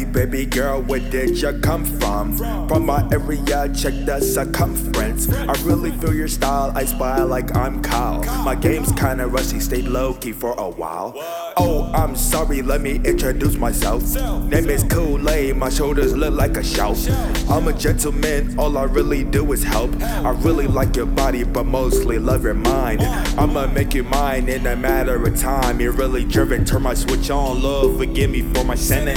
Hey, baby girl, where did you come from? From my area, check the circumference. I really feel your style, I spy like I'm Kyle. My game's kinda rusty, stayed low key for a while. Oh, I'm sorry, let me introduce myself. Name is Kool-Aye, my shoulders look like a shelf. I'm a gentleman, all I really do is help. I really like your body, but mostly love your mind. I'ma make you mine in a matter of time. You're really driven, turn my switch on, love, forgive me for my sinning.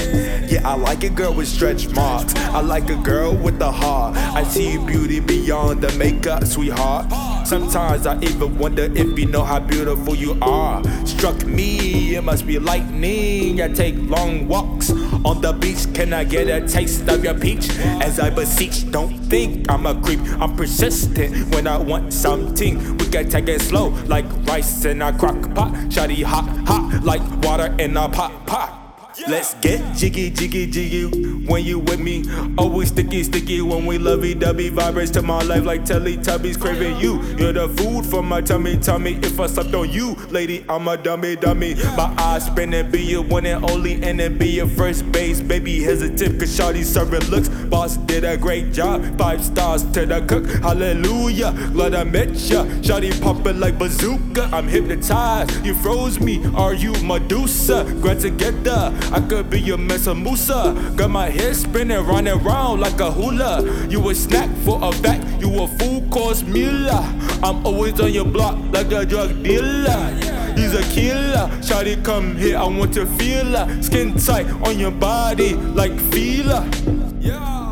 Yeah, I like a girl with stretch marks. I like a girl with a heart. I see beauty beyond the makeup, sweetheart. Sometimes I even wonder if you know how beautiful you are. Struck me, it must be lightning. I take long walks on the beach. Can I get a taste of your peach? As I beseech, don't think I'm a creep. I'm persistent when I want something. We can take it slow, like rice in a crock pot. Shotty hot, hot, like water in a pot pot. Let's get jiggy, jiggy, jiggy when you with me. Always sticky, sticky when we lovey dovey. Vibrates to my life like Teletubbies craving you. You're the food for my tummy, tummy. If I slept on you, lady, I'm a dummy, dummy. My eyes spinning, be your one and only, and then be your first base. Baby, hesitant, cause Shawty serving looks. Boss did a great job. Five stars to the cook. Hallelujah, glad I met ya. Shawty popping like bazooka. I'm hypnotized. You froze me. Are you Medusa? Glad together. I could be your Mansa Musa. Got my head spinning round round like a hula. You a snack for a fact, you a full course meal. I'm always on your block like a drug dealer. He's a killer. Shawty, come here, I want to feel her. Skin tight on your body like feeler. Yeah.